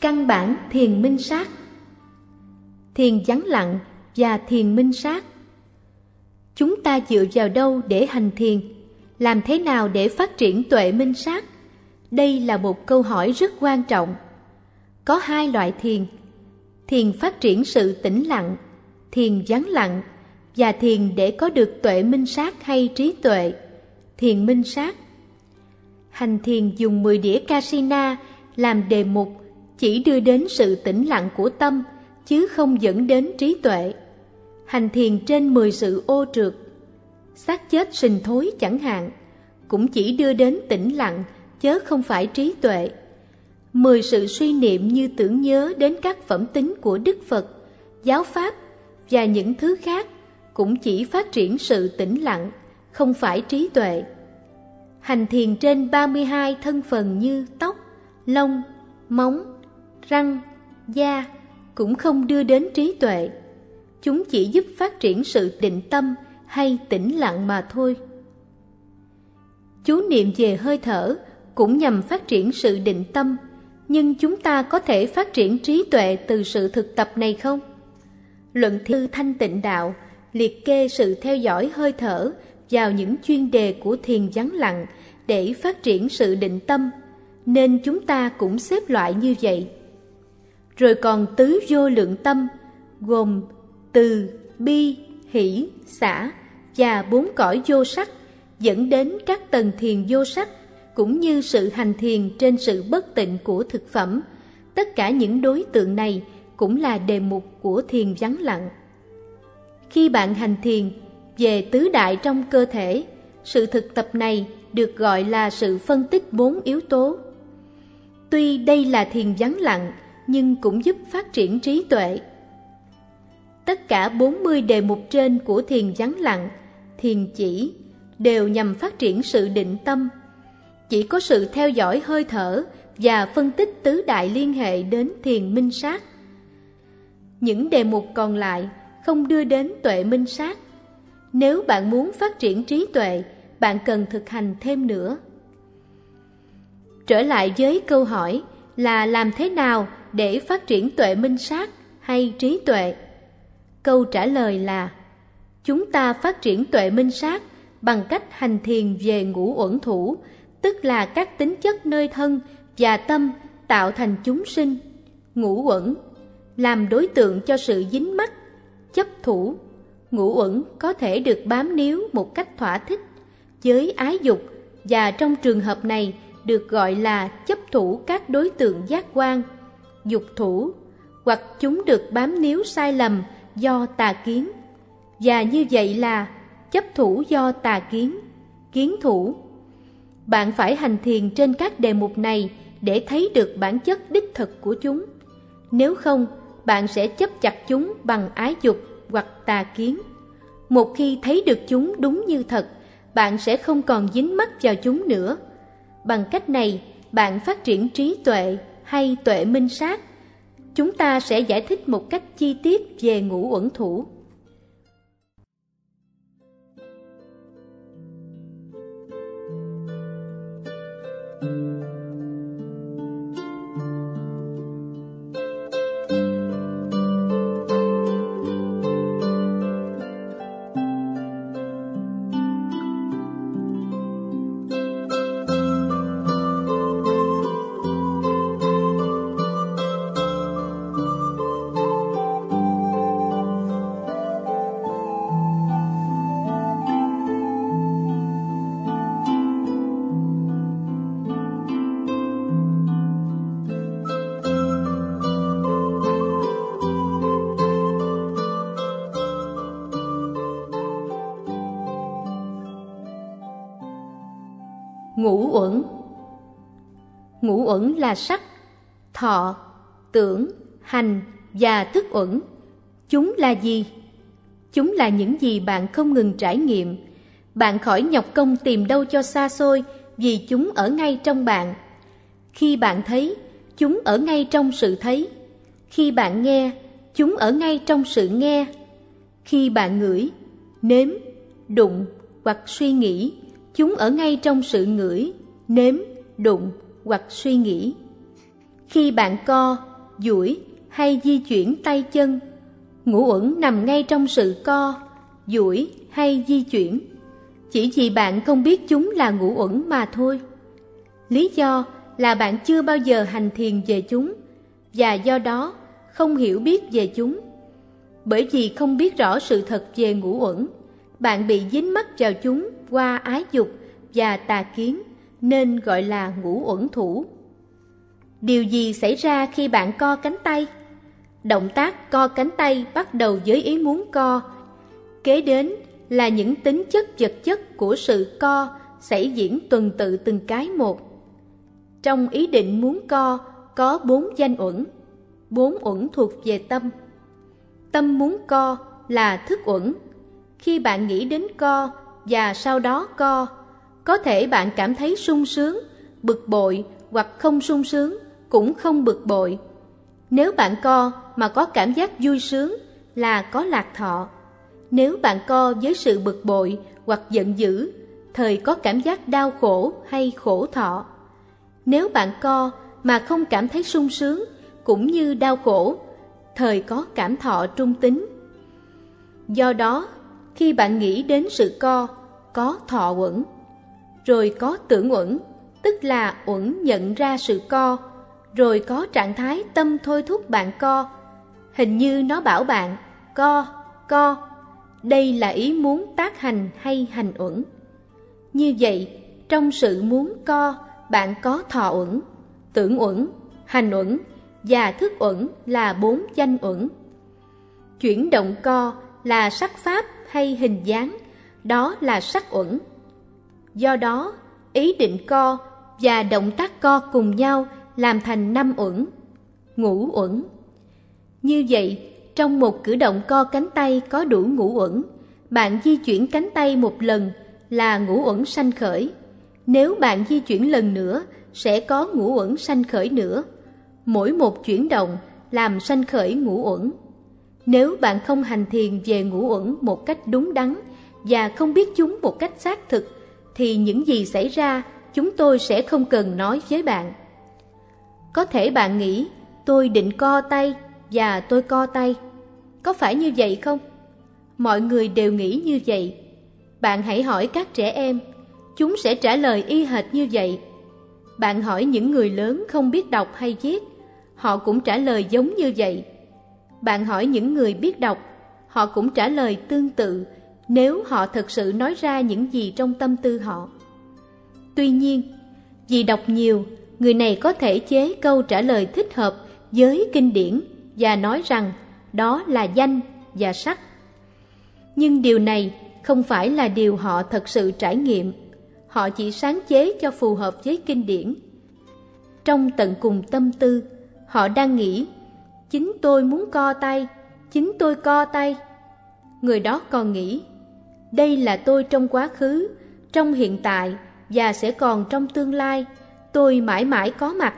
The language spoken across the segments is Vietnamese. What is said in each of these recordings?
Căn bản thiền minh sát Thiền vắng lặng và thiền minh sát Chúng ta dựa vào đâu để hành thiền? Làm thế nào để phát triển tuệ minh sát? Đây là một câu hỏi rất quan trọng. Có hai loại thiền. Thiền phát triển sự tĩnh lặng, thiền vắng lặng và thiền để có được tuệ minh sát hay trí tuệ, thiền minh sát. Hành thiền dùng 10 đĩa casina làm đề mục chỉ đưa đến sự tĩnh lặng của tâm chứ không dẫn đến trí tuệ. Hành thiền trên 10 sự ô trượt, xác chết sình thối chẳng hạn, cũng chỉ đưa đến tĩnh lặng chớ không phải trí tuệ. Mười sự suy niệm như tưởng nhớ đến các phẩm tính của Đức Phật, giáo Pháp và những thứ khác cũng chỉ phát triển sự tĩnh lặng, không phải trí tuệ. Hành thiền trên 32 thân phần như tóc, lông, móng, răng, da cũng không đưa đến trí tuệ. Chúng chỉ giúp phát triển sự định tâm hay tĩnh lặng mà thôi. Chú niệm về hơi thở cũng nhằm phát triển sự định tâm, nhưng chúng ta có thể phát triển trí tuệ từ sự thực tập này không? Luận thư thanh tịnh đạo liệt kê sự theo dõi hơi thở vào những chuyên đề của thiền vắng lặng để phát triển sự định tâm, nên chúng ta cũng xếp loại như vậy. Rồi còn tứ vô lượng tâm, gồm từ, bi, hỷ, xả và bốn cõi vô sắc, dẫn đến các tầng thiền vô sắc, cũng như sự hành thiền trên sự bất tịnh của thực phẩm. Tất cả những đối tượng này cũng là đề mục của thiền vắng lặng. Khi bạn hành thiền về tứ đại trong cơ thể, sự thực tập này được gọi là sự phân tích bốn yếu tố. Tuy đây là thiền vắng lặng, nhưng cũng giúp phát triển trí tuệ. Tất cả 40 đề mục trên của thiền vắng lặng, thiền chỉ, đều nhằm phát triển sự định tâm. Chỉ có sự theo dõi hơi thở và phân tích tứ đại liên hệ đến thiền minh sát. Những đề mục còn lại không đưa đến tuệ minh sát. Nếu bạn muốn phát triển trí tuệ, bạn cần thực hành thêm nữa. Trở lại với câu hỏi là làm thế nào để phát triển tuệ minh sát hay trí tuệ? Câu trả lời là chúng ta phát triển tuệ minh sát bằng cách hành thiền về ngũ uẩn thủ, tức là các tính chất nơi thân và tâm tạo thành chúng sinh, ngũ uẩn, làm đối tượng cho sự dính mắc chấp thủ. Ngũ uẩn có thể được bám níu một cách thỏa thích với ái dục và trong trường hợp này được gọi là chấp thủ các đối tượng giác quan dục thủ hoặc chúng được bám níu sai lầm do tà kiến và như vậy là chấp thủ do tà kiến kiến thủ bạn phải hành thiền trên các đề mục này để thấy được bản chất đích thực của chúng nếu không bạn sẽ chấp chặt chúng bằng ái dục hoặc tà kiến. Một khi thấy được chúng đúng như thật, bạn sẽ không còn dính mắc vào chúng nữa. Bằng cách này, bạn phát triển trí tuệ hay tuệ minh sát. Chúng ta sẽ giải thích một cách chi tiết về ngũ uẩn thủ. Ngũ uẩn Ngũ uẩn là sắc, thọ, tưởng, hành và thức uẩn. Chúng là gì? Chúng là những gì bạn không ngừng trải nghiệm. Bạn khỏi nhọc công tìm đâu cho xa xôi vì chúng ở ngay trong bạn. Khi bạn thấy, chúng ở ngay trong sự thấy. Khi bạn nghe, chúng ở ngay trong sự nghe. Khi bạn ngửi, nếm, đụng hoặc suy nghĩ, chúng ở ngay trong sự ngửi, nếm, đụng hoặc suy nghĩ. Khi bạn co, duỗi hay di chuyển tay chân. Ngũ uẩn nằm ngay trong sự co, duỗi hay di chuyển. Chỉ vì bạn không biết chúng là ngũ uẩn mà thôi. Lý do là bạn chưa bao giờ hành thiền về chúng và do đó không hiểu biết về chúng. Bởi vì không biết rõ sự thật về ngũ uẩn, bạn bị dính mắc vào chúng qua ái dục và tà kiến nên gọi là ngũ uẩn thủ. Điều gì xảy ra khi bạn co cánh tay? Động tác co cánh tay bắt đầu với ý muốn co. Kế đến là những tính chất vật chất của sự co xảy diễn tuần tự từng cái một. Trong ý định muốn co có bốn danh uẩn, bốn uẩn thuộc về tâm. Tâm muốn co là thức uẩn. Khi bạn nghĩ đến co và sau đó co, có thể bạn cảm thấy sung sướng, bực bội hoặc không sung sướng, cũng không bực bội. Nếu bạn co mà có cảm giác vui sướng là có lạc thọ. Nếu bạn co với sự bực bội hoặc giận dữ, thời có cảm giác đau khổ hay khổ thọ. Nếu bạn co mà không cảm thấy sung sướng, cũng như đau khổ, thời có cảm thọ trung tính. Do đó, khi bạn nghĩ đến sự co, có thọ uẩn, rồi có tưởng uẩn, tức là uẩn nhận ra sự co, rồi có trạng thái tâm thôi thúc bạn co. Hình như nó bảo bạn, co, co, đây là ý muốn tác hành hay hành uẩn. Như vậy, trong sự muốn co, bạn có thọ uẩn, tưởng uẩn, hành uẩn và thức uẩn là bốn danh uẩn. Chuyển động co là sắc pháp hay hình dáng, đó là sắc uẩn. Do đó, ý định co và động tác co cùng nhau làm thành năm uẩn, ngũ uẩn. Như vậy, trong một cử động co cánh tay có đủ ngũ uẩn, bạn di chuyển cánh tay một lần là ngũ uẩn sanh khởi. Nếu bạn di chuyển lần nữa, sẽ có ngũ uẩn sanh khởi nữa. Mỗi một chuyển động làm sanh khởi ngũ uẩn. Nếu bạn không hành thiền về ngũ uẩn một cách đúng đắn và không biết chúng một cách xác thực, thì những gì xảy ra chúng tôi sẽ không cần nói với bạn. Có thể bạn nghĩ tôi định co tay và tôi co tay. Có phải như vậy không? Mọi người đều nghĩ như vậy. Bạn hãy hỏi các trẻ em, chúng sẽ trả lời y hệt như vậy. Bạn hỏi những người lớn không biết đọc hay viết, họ cũng trả lời giống như vậy. Bạn hỏi những người biết đọc, họ cũng trả lời tương tự nếu họ thật sự nói ra những gì trong tâm tư họ. Tuy nhiên, vì đọc nhiều, người này có thể chế câu trả lời thích hợp với kinh điển và nói rằng đó là danh và sắc. Nhưng điều này không phải là điều họ thật sự trải nghiệm, họ chỉ sáng chế cho phù hợp với kinh điển. Trong tận cùng tâm tư, họ đang nghĩ, chính tôi muốn co tay, chính tôi co tay. Người đó còn nghĩ, đây là tôi trong quá khứ, trong hiện tại và sẽ còn trong tương lai, tôi mãi mãi có mặt.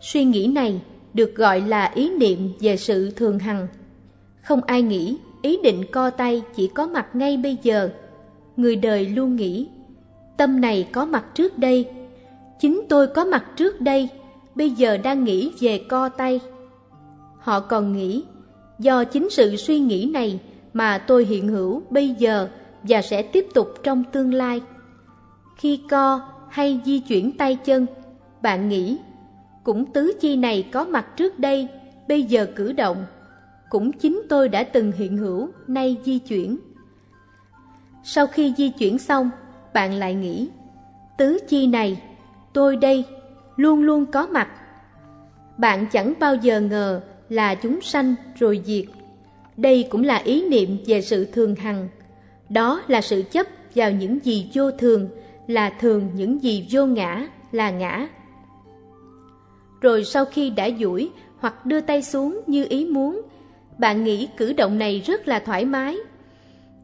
Suy nghĩ này được gọi là ý niệm về sự thường hằng. Không ai nghĩ ý định co tay chỉ có mặt ngay bây giờ. Người đời luôn nghĩ, tâm này có mặt trước đây. Chính tôi có mặt trước đây, bây giờ đang nghĩ về co tay. Họ còn nghĩ, do chính sự suy nghĩ này mà tôi hiện hữu bây giờ và sẽ tiếp tục trong tương lai. Khi co hay di chuyển tay chân, bạn nghĩ, cũng tứ chi này có mặt trước đây, bây giờ cử động. Cũng chính tôi đã từng hiện hữu, nay di chuyển. Sau khi di chuyển xong, bạn lại nghĩ, tứ chi này, tôi đây, luôn luôn có mặt. Bạn chẳng bao giờ ngờ là chúng sanh rồi diệt. Đây cũng là ý niệm về sự thường hằng. Đó là sự chấp vào những gì vô thường, là thường những gì vô ngã, là ngã. Rồi sau khi đã duỗi hoặc đưa tay xuống như ý muốn, bạn nghĩ cử động này rất là thoải mái.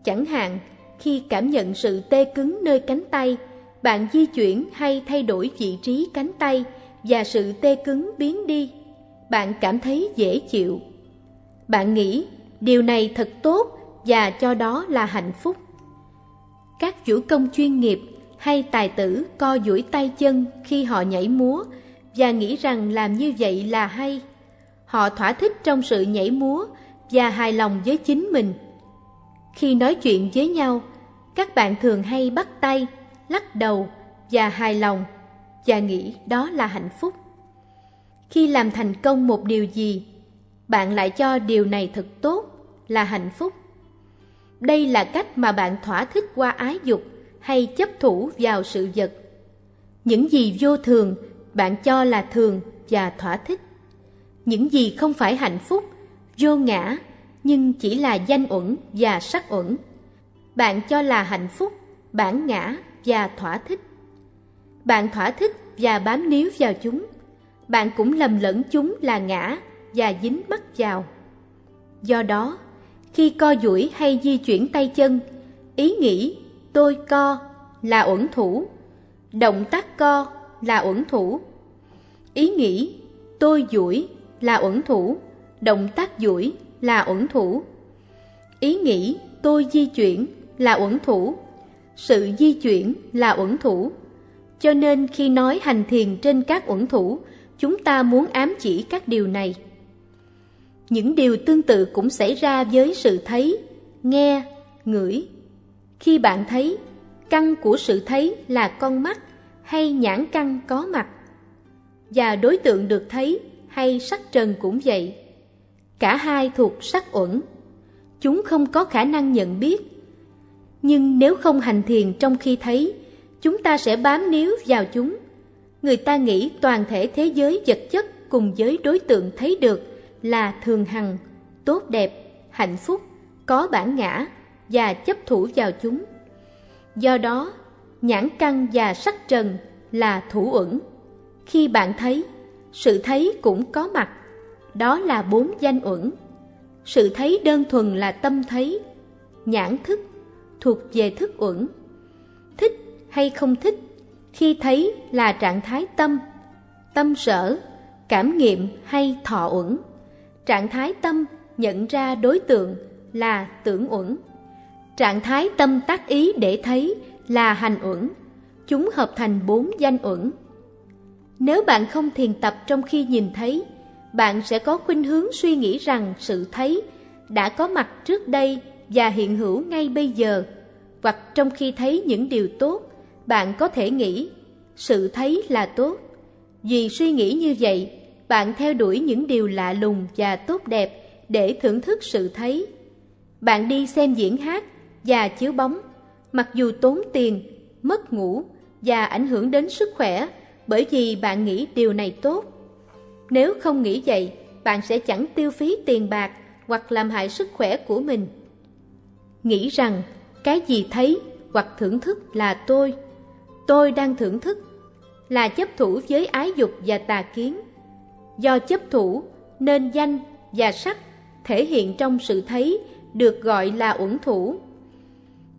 Chẳng hạn, khi cảm nhận sự tê cứng nơi cánh tay, bạn di chuyển hay thay đổi vị trí cánh tay và sự tê cứng biến đi. Bạn cảm thấy dễ chịu. Bạn nghĩ điều này thật tốt và cho đó là hạnh phúc. Các chủ công chuyên nghiệp hay tài tử co duỗi tay chân khi họ nhảy múa và nghĩ rằng làm như vậy là hay. họ thỏa thích trong sự nhảy múa và hài lòng với chính mình. Khi nói chuyện với nhau, các bạn thường hay bắt tay, lắc đầu và hài lòng và nghĩ đó là hạnh phúc. Khi làm thành công một điều gì, bạn lại cho điều này thật tốt là hạnh phúc. Đây là cách mà bạn thỏa thích qua ái dục hay chấp thủ vào sự vật. Những gì vô thường bạn cho là thường và thỏa thích. Những gì không phải hạnh phúc, vô ngã nhưng chỉ là danh uẩn và sắc uẩn. Bạn cho là hạnh phúc, bản ngã và thỏa thích. Bạn thỏa thích và bám níu vào chúng. Bạn cũng lầm lẫn chúng là ngã và dính mắc vào. Do đó, khi co duỗi hay di chuyển tay chân, ý nghĩ tôi co là uẩn thủ, động tác co là uẩn thủ. Ý nghĩ tôi duỗi là uẩn thủ, động tác duỗi là uẩn thủ. Ý nghĩ tôi di chuyển là uẩn thủ, sự di chuyển là uẩn thủ. Cho nên khi nói hành thiền trên các uẩn thủ, chúng ta muốn ám chỉ các điều này. Những điều tương tự cũng xảy ra với sự thấy, nghe, ngửi. Khi bạn thấy, căn của sự thấy là con mắt hay nhãn căn có mặt. Và đối tượng được thấy hay sắc trần cũng vậy. Cả hai thuộc sắc uẩn. Chúng không có khả năng nhận biết. Nhưng nếu không hành thiền trong khi thấy, chúng ta sẽ bám níu vào chúng. Người ta nghĩ toàn thể thế giới vật chất cùng với đối tượng thấy được là thường hằng, tốt đẹp, hạnh phúc, có bản ngã và chấp thủ vào chúng. Do đó, nhãn căn và sắc trần là thủ uẩn. Khi bạn thấy, sự thấy cũng có mặt. Đó là bốn danh uẩn. Sự thấy đơn thuần là tâm thấy, nhãn thức, thuộc về thức uẩn. Thích hay không thích, khi thấy là trạng thái tâm, tâm sở, cảm nghiệm hay thọ uẩn. Trạng thái tâm nhận ra đối tượng là tưởng uẩn. Trạng thái tâm tác ý để thấy là hành uẩn. Chúng hợp thành bốn danh uẩn. Nếu bạn không thiền tập trong khi nhìn thấy, bạn sẽ có khuynh hướng suy nghĩ rằng sự thấy đã có mặt trước đây và hiện hữu ngay bây giờ. Hoặc trong khi thấy những điều tốt, bạn có thể nghĩ sự thấy là tốt. Vì suy nghĩ như vậy, bạn theo đuổi những điều lạ lùng và tốt đẹp để thưởng thức sự thấy. Bạn đi xem diễn hát và chiếu bóng, mặc dù tốn tiền, mất ngủ và ảnh hưởng đến sức khỏe bởi vì bạn nghĩ điều này tốt. Nếu không nghĩ vậy, bạn sẽ chẳng tiêu phí tiền bạc hoặc làm hại sức khỏe của mình. Nghĩ rằng cái gì thấy hoặc thưởng thức là tôi, tôi đang thưởng thức, là chấp thủ với ái dục và tà kiến. Do chấp thủ nên danh và sắc thể hiện trong sự thấy được gọi là uẩn thủ.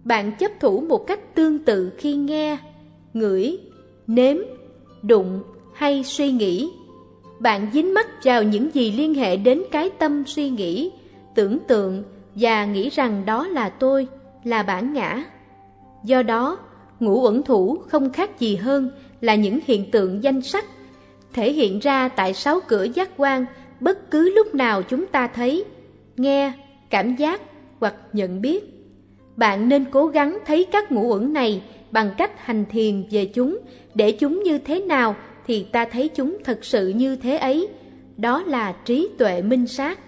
Bạn chấp thủ một cách tương tự khi nghe, ngửi, nếm, đụng hay suy nghĩ. Bạn dính mắc vào những gì liên hệ đến cái tâm suy nghĩ, tưởng tượng và nghĩ rằng đó là tôi, là bản ngã. Do đó, ngũ uẩn thủ không khác gì hơn là những hiện tượng danh sắc thể hiện ra tại sáu cửa giác quan bất cứ lúc nào chúng ta thấy, nghe, cảm giác hoặc nhận biết. Bạn nên cố gắng thấy các ngũ uẩn này bằng cách hành thiền về chúng, để chúng như thế nào thì ta thấy chúng thật sự như thế ấy. Đó là trí tuệ minh sát.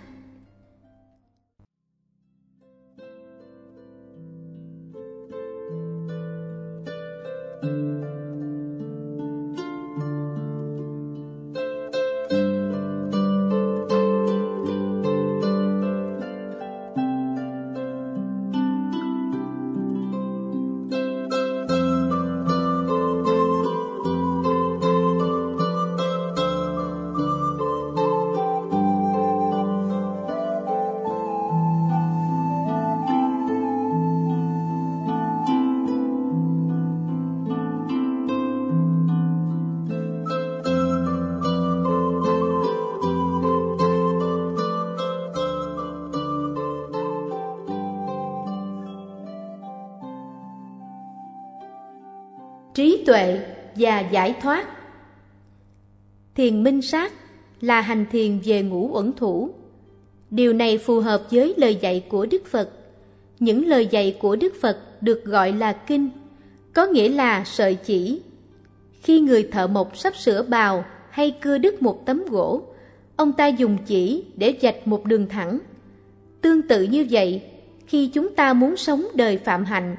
Tuệ và giải thoát thiền minh sát là hành thiền về ngũ uẩn thủ. Điều này phù hợp với lời dạy của Đức Phật. Những lời dạy của Đức Phật được gọi là kinh, có nghĩa là sợi chỉ. Khi người thợ mộc sắp sửa bào hay cưa đứt một tấm gỗ, ông ta dùng chỉ để dạch một đường thẳng. Tương tự như vậy, khi chúng ta muốn sống đời phạm hạnh,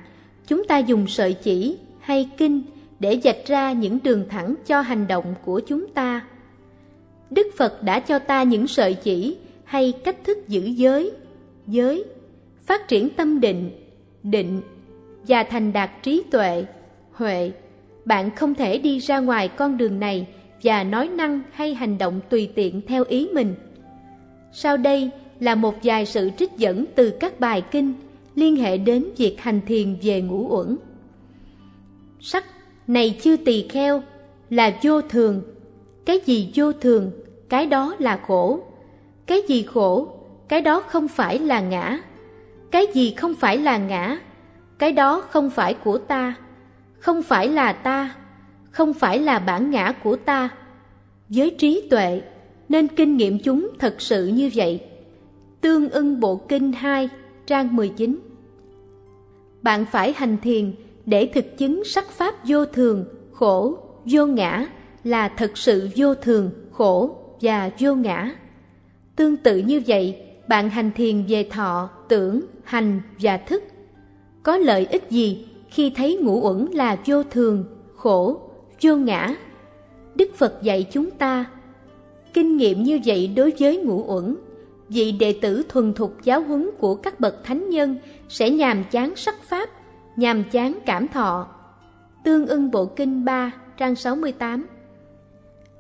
chúng ta dùng sợi chỉ hay kinh để dạch ra những đường thẳng cho hành động của chúng ta. Đức Phật đã cho ta những sợi chỉ hay cách thức giữ giới, giới, phát triển tâm định, định và thành đạt trí tuệ, huệ. Bạn không thể đi ra ngoài con đường này và nói năng hay hành động tùy tiện theo ý mình. Sau đây là một vài sự trích dẫn từ các bài kinh liên hệ đến việc hành thiền về ngũ uẩn. Sắc này chưa tỳ kheo là vô thường. Cái gì vô thường, cái đó là khổ. Cái gì khổ, cái đó không phải là ngã. Cái gì không phải là ngã, cái đó không phải của ta, không phải là ta, không phải là bản ngã của ta. Với trí tuệ, nên kinh nghiệm chúng thật sự như vậy. Tương ưng Bộ Kinh 2, trang 19 Bạn phải hành thiền để thực chứng sắc pháp vô thường, khổ, vô ngã là thật sự vô thường, khổ và vô ngã. Tương tự như vậy, bạn hành thiền về thọ, tưởng, hành và thức. Có lợi ích gì khi thấy ngũ uẩn là vô thường, khổ, vô ngã? Đức Phật dạy chúng ta, kinh nghiệm như vậy đối với ngũ uẩn, vị đệ tử thuần thục giáo huấn của các bậc thánh nhân sẽ nhàm chán sắc pháp, nhàm chán cảm thọ. Tương ưng Bộ Kinh 3, trang 68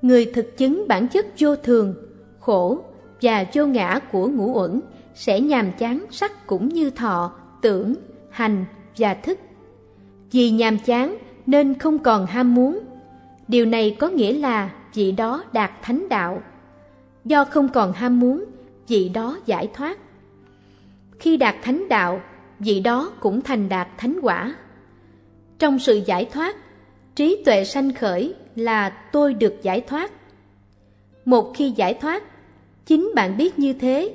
Người thực chứng bản chất vô thường, khổ và vô ngã của ngũ uẩn sẽ nhàm chán sắc cũng như thọ, tưởng, hành và thức. Vì nhàm chán nên không còn ham muốn. Điều này có nghĩa là vị đó đạt thánh đạo. Do không còn ham muốn, vị đó giải thoát. Khi đạt thánh đạo, vị đó cũng thành đạt thánh quả. Trong sự giải thoát, trí tuệ sanh khởi là tôi được giải thoát. Một khi giải thoát, chính bạn biết như thế.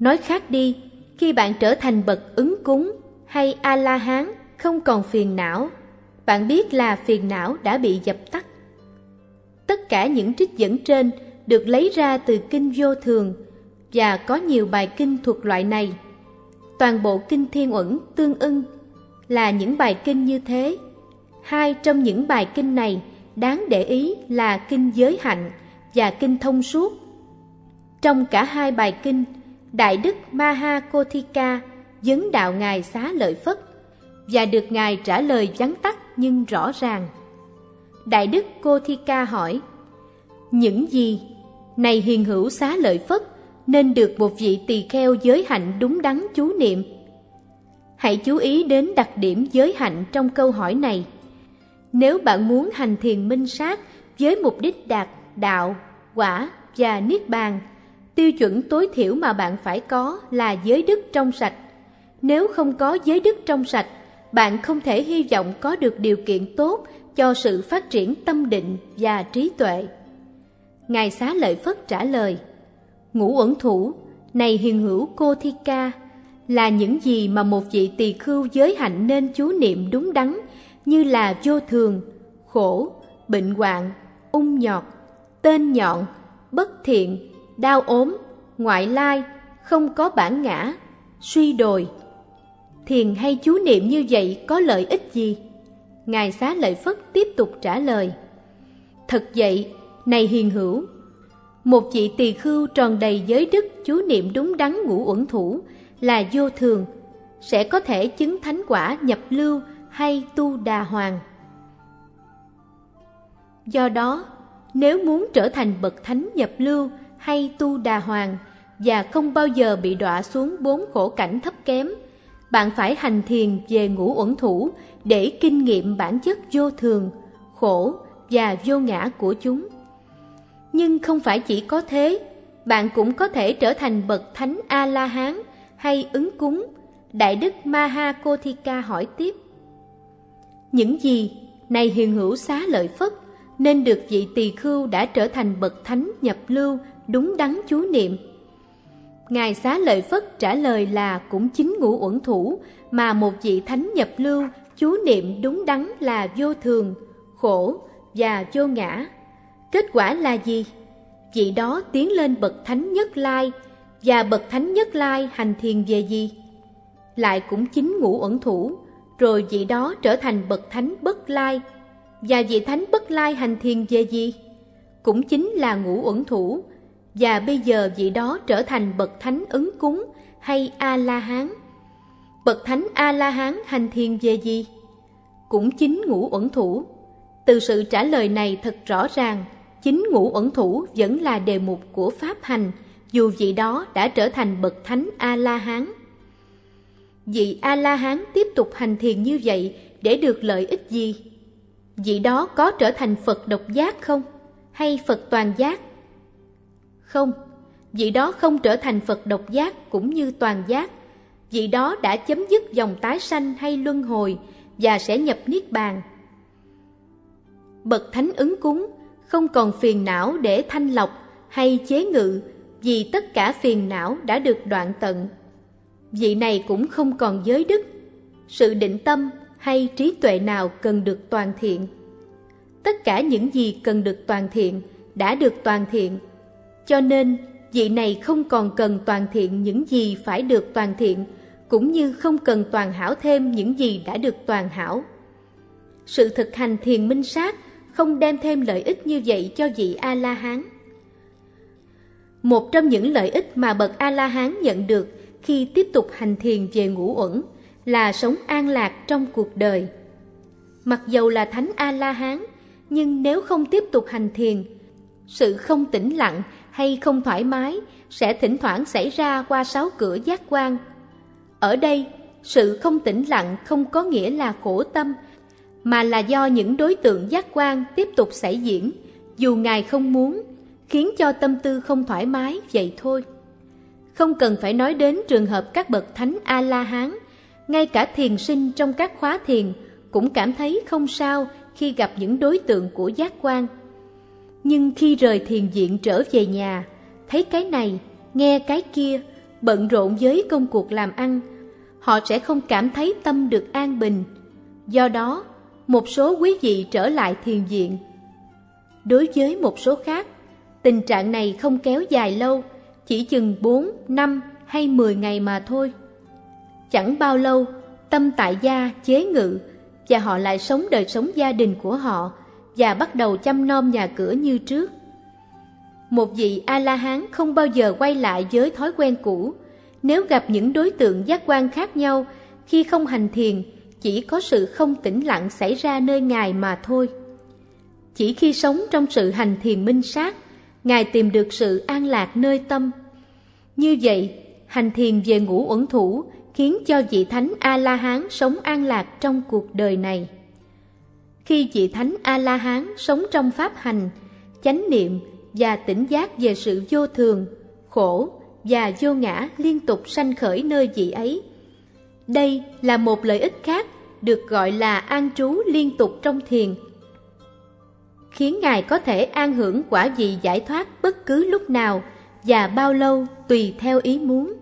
Nói khác đi, khi bạn trở thành bậc ứng cúng hay A-la-hán không còn phiền não, bạn biết là phiền não đã bị dập tắt. Tất cả những trích dẫn trên được lấy ra từ kinh vô thường và có nhiều bài kinh thuộc loại này. Toàn bộ kinh thiên uẩn tương ưng là những bài kinh như thế. Hai trong những bài kinh này đáng để ý là kinh giới hạnh và kinh thông suốt. Trong cả hai bài kinh, Đại Đức Maha Kothika vấn đạo Ngài Xá Lợi Phất và được Ngài trả lời vắn tắt nhưng rõ ràng. Đại Đức Kothika hỏi, Những gì? Này hiền hữu Xá Lợi Phất nên được một vị tỳ kheo giới hạnh đúng đắn chú niệm. Hãy chú ý đến đặc điểm giới hạnh trong câu hỏi này. Nếu bạn muốn hành thiền minh sát với mục đích đạt đạo, quả và niết bàn, tiêu chuẩn tối thiểu mà bạn phải có là giới đức trong sạch. Nếu không có giới đức trong sạch, bạn không thể hy vọng có được điều kiện tốt cho sự phát triển tâm định và trí tuệ. Ngài Xá Lợi Phất trả lời, Ngũ ẩn thủ, này hiền hữu cô Thi Ca, là những gì mà một vị tỳ khưu giới hạnh nên chú niệm đúng đắn như là vô thường, khổ, bệnh hoạn, ung nhọt, tên nhọn, bất thiện, đau ốm, ngoại lai, không có bản ngã, suy đồi. Thiền hay chú niệm như vậy có lợi ích gì? Ngài Xá Lợi Phất tiếp tục trả lời. Thật vậy, này hiền hữu, một vị tỳ khưu tròn đầy giới đức chú niệm đúng đắn ngũ uẩn thủ là vô thường, sẽ có thể chứng thánh quả nhập lưu hay tu đà hoàng. Do đó, nếu muốn trở thành bậc thánh nhập lưu hay tu đà hoàng và không bao giờ bị đọa xuống bốn khổ cảnh thấp kém, bạn phải hành thiền về ngũ uẩn thủ để kinh nghiệm bản chất vô thường, khổ và vô ngã của chúng. Nhưng không phải chỉ có thế, bạn cũng có thể trở thành bậc thánh A-la-hán hay ứng cúng. Đại đức Maha Kothika hỏi tiếp. Những gì, này hiền hữu xá lợi Phất, nên được vị tỳ khưu đã trở thành bậc thánh nhập lưu đúng đắn chú niệm. Ngài Xá Lợi Phất trả lời là cũng chính ngũ uẩn thủ mà một vị thánh nhập lưu chú niệm đúng đắn là vô thường, khổ và vô ngã. Kết quả là gì? Vị đó tiến lên bậc thánh nhất lai và bậc thánh nhất lai hành thiền về gì? Lại cũng chính ngũ ẩn thủ, rồi vị đó trở thành bậc thánh bất lai. Và vị thánh bất lai hành thiền về gì? Cũng chính là ngũ ẩn thủ, và bây giờ vị đó trở thành bậc thánh ứng cúng hay A-la-hán. Bậc thánh A-la-hán hành thiền về gì? Cũng chính ngũ ẩn thủ. Từ sự trả lời này thật rõ ràng, chính ngũ ẩn thủ vẫn là đề mục của pháp hành, dù vị đó đã trở thành bậc thánh A-la-hán. Vị A-la-hán tiếp tục hành thiền như vậy để được lợi ích gì? Vị đó có trở thành Phật độc giác không? Hay Phật toàn giác? Không, vị đó không trở thành Phật độc giác cũng như toàn giác. Vị đó đã chấm dứt dòng tái sanh hay luân hồi và sẽ nhập Niết Bàn. Bậc Thánh ứng cúng không còn phiền não để thanh lọc hay chế ngự vì tất cả phiền não đã được đoạn tận. Vị này cũng không còn giới đức, sự định tâm hay trí tuệ nào cần được toàn thiện. Tất cả những gì cần được toàn thiện đã được toàn thiện cho nên, vị này không còn cần toàn thiện những gì phải được toàn thiện, cũng như không cần toàn hảo thêm những gì đã được toàn hảo. Sự thực hành thiền minh sát không đem thêm lợi ích như vậy cho vị A-la-hán. Một trong những lợi ích mà bậc A-la-hán nhận được khi tiếp tục hành thiền về ngũ uẩn là sống an lạc trong cuộc đời. Mặc dầu là thánh A-la-hán, nhưng nếu không tiếp tục hành thiền, sự không tĩnh lặng hay không thoải mái sẽ thỉnh thoảng xảy ra qua sáu cửa giác quan. Ở đây, sự không tĩnh lặng không có nghĩa là khổ tâm, mà là do những đối tượng giác quan tiếp tục xảy diễn, dù Ngài không muốn, khiến cho tâm tư không thoải mái vậy thôi. Không cần phải nói đến trường hợp các bậc thánh A-la-hán, ngay cả thiền sinh trong các khóa thiền cũng cảm thấy không sao khi gặp những đối tượng của giác quan. Nhưng khi rời thiền viện trở về nhà, thấy cái này, nghe cái kia, bận rộn với công cuộc làm ăn, họ sẽ không cảm thấy tâm được an bình. Do đó, một số quý vị trở lại thiền viện. Đối với một số khác, tình trạng này không kéo dài lâu, chỉ chừng 4, 5 hay 10 ngày mà thôi. Chẳng bao lâu, tâm tại gia chế ngự và họ lại sống đời sống gia đình của họ và bắt đầu chăm nom nhà cửa như trước. Một vị A-la-hán không bao giờ quay lại với thói quen cũ. Nếu gặp những đối tượng giác quan khác nhau, khi không hành thiền, chỉ có sự không tĩnh lặng xảy ra nơi Ngài mà thôi. Chỉ khi sống trong sự hành thiền minh sát, Ngài tìm được sự an lạc nơi tâm. Như vậy, hành thiền về ngũ uẩn thủ khiến cho vị thánh A-la-hán sống an lạc trong cuộc đời này. Khi vị Thánh A-la-hán sống trong pháp hành, chánh niệm và tỉnh giác về sự vô thường, khổ và vô ngã liên tục sanh khởi nơi vị ấy. Đây là một lợi ích khác được gọi là an trú liên tục trong thiền, khiến Ngài có thể an hưởng quả vị giải thoát bất cứ lúc nào và bao lâu tùy theo ý muốn.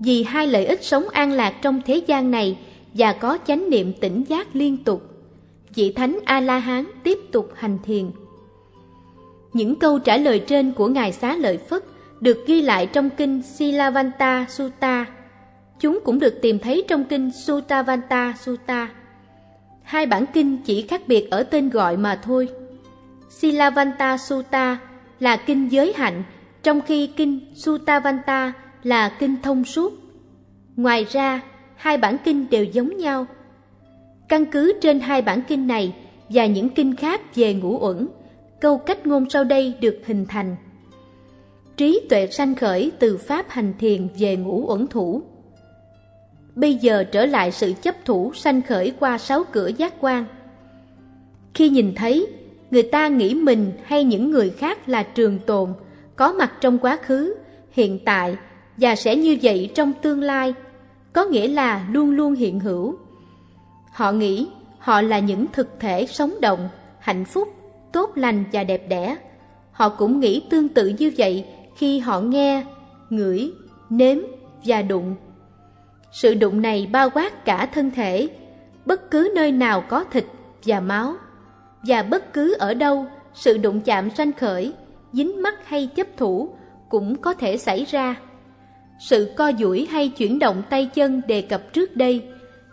Vì hai lợi ích sống an lạc trong thế gian này và có chánh niệm tỉnh giác liên tục vị thánh A-la-hán tiếp tục hành thiền. Những câu trả lời trên của Ngài Xá Lợi Phất được ghi lại trong kinh Silavanta Sutta. Chúng cũng được tìm thấy trong kinh sutavanta Sutta. Hai bản kinh chỉ khác biệt ở tên gọi mà thôi. Silavanta Sutta là kinh giới hạnh, trong khi kinh sutavanta là kinh thông suốt. Ngoài ra, hai bản kinh đều giống nhau – Căn cứ trên hai bản kinh này và những kinh khác về ngũ uẩn, câu cách ngôn sau đây được hình thành. Trí tuệ sanh khởi từ pháp hành thiền về ngũ uẩn thủ. Bây giờ trở lại sự chấp thủ sanh khởi qua sáu cửa giác quan. Khi nhìn thấy, người ta nghĩ mình hay những người khác là trường tồn, có mặt trong quá khứ, hiện tại và sẽ như vậy trong tương lai, có nghĩa là luôn luôn hiện hữu Họ nghĩ họ là những thực thể sống động, hạnh phúc, tốt lành và đẹp đẽ. Họ cũng nghĩ tương tự như vậy khi họ nghe, ngửi, nếm và đụng. Sự đụng này bao quát cả thân thể, bất cứ nơi nào có thịt và máu, và bất cứ ở đâu sự đụng chạm sanh khởi, dính mắt hay chấp thủ cũng có thể xảy ra. Sự co duỗi hay chuyển động tay chân đề cập trước đây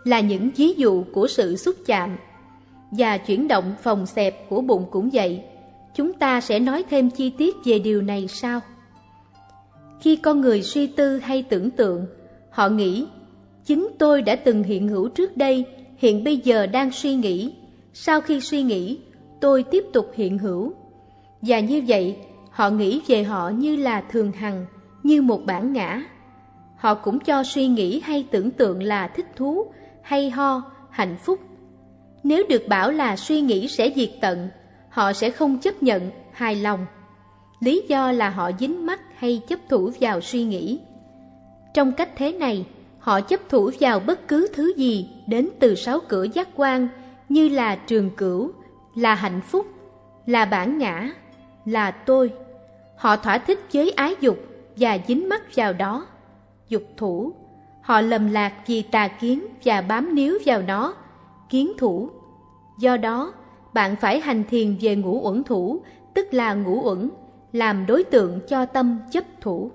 là những ví dụ của sự xúc chạm. Và chuyển động phòng xẹp của bụng cũng vậy. Chúng ta sẽ nói thêm chi tiết về điều này sau. Khi con người suy tư hay tưởng tượng, họ nghĩ chính tôi đã từng hiện hữu trước đây, hiện bây giờ đang suy nghĩ. Sau khi suy nghĩ, tôi tiếp tục hiện hữu. Và như vậy, họ nghĩ về họ như là thường hằng, như một bản ngã. Họ cũng cho suy nghĩ hay tưởng tượng là thích thú, hay ho, hạnh phúc. Nếu được bảo là suy nghĩ sẽ diệt tận, họ sẽ không chấp nhận, hài lòng. Lý do là họ dính mắc hay chấp thủ vào suy nghĩ. Trong cách thế này, họ chấp thủ vào bất cứ thứ gì đến từ sáu cửa giác quan như là trường cửu, là hạnh phúc, là bản ngã, là tôi. Họ thỏa thích với ái dục và dính mắc vào đó. Dục thủ, họ lầm lạc vì tà kiến và bám níu vào nó, kiến thủ. Do đó, bạn phải hành thiền về ngũ uẩn thủ, tức là ngũ uẩn, làm đối tượng cho tâm chấp thủ.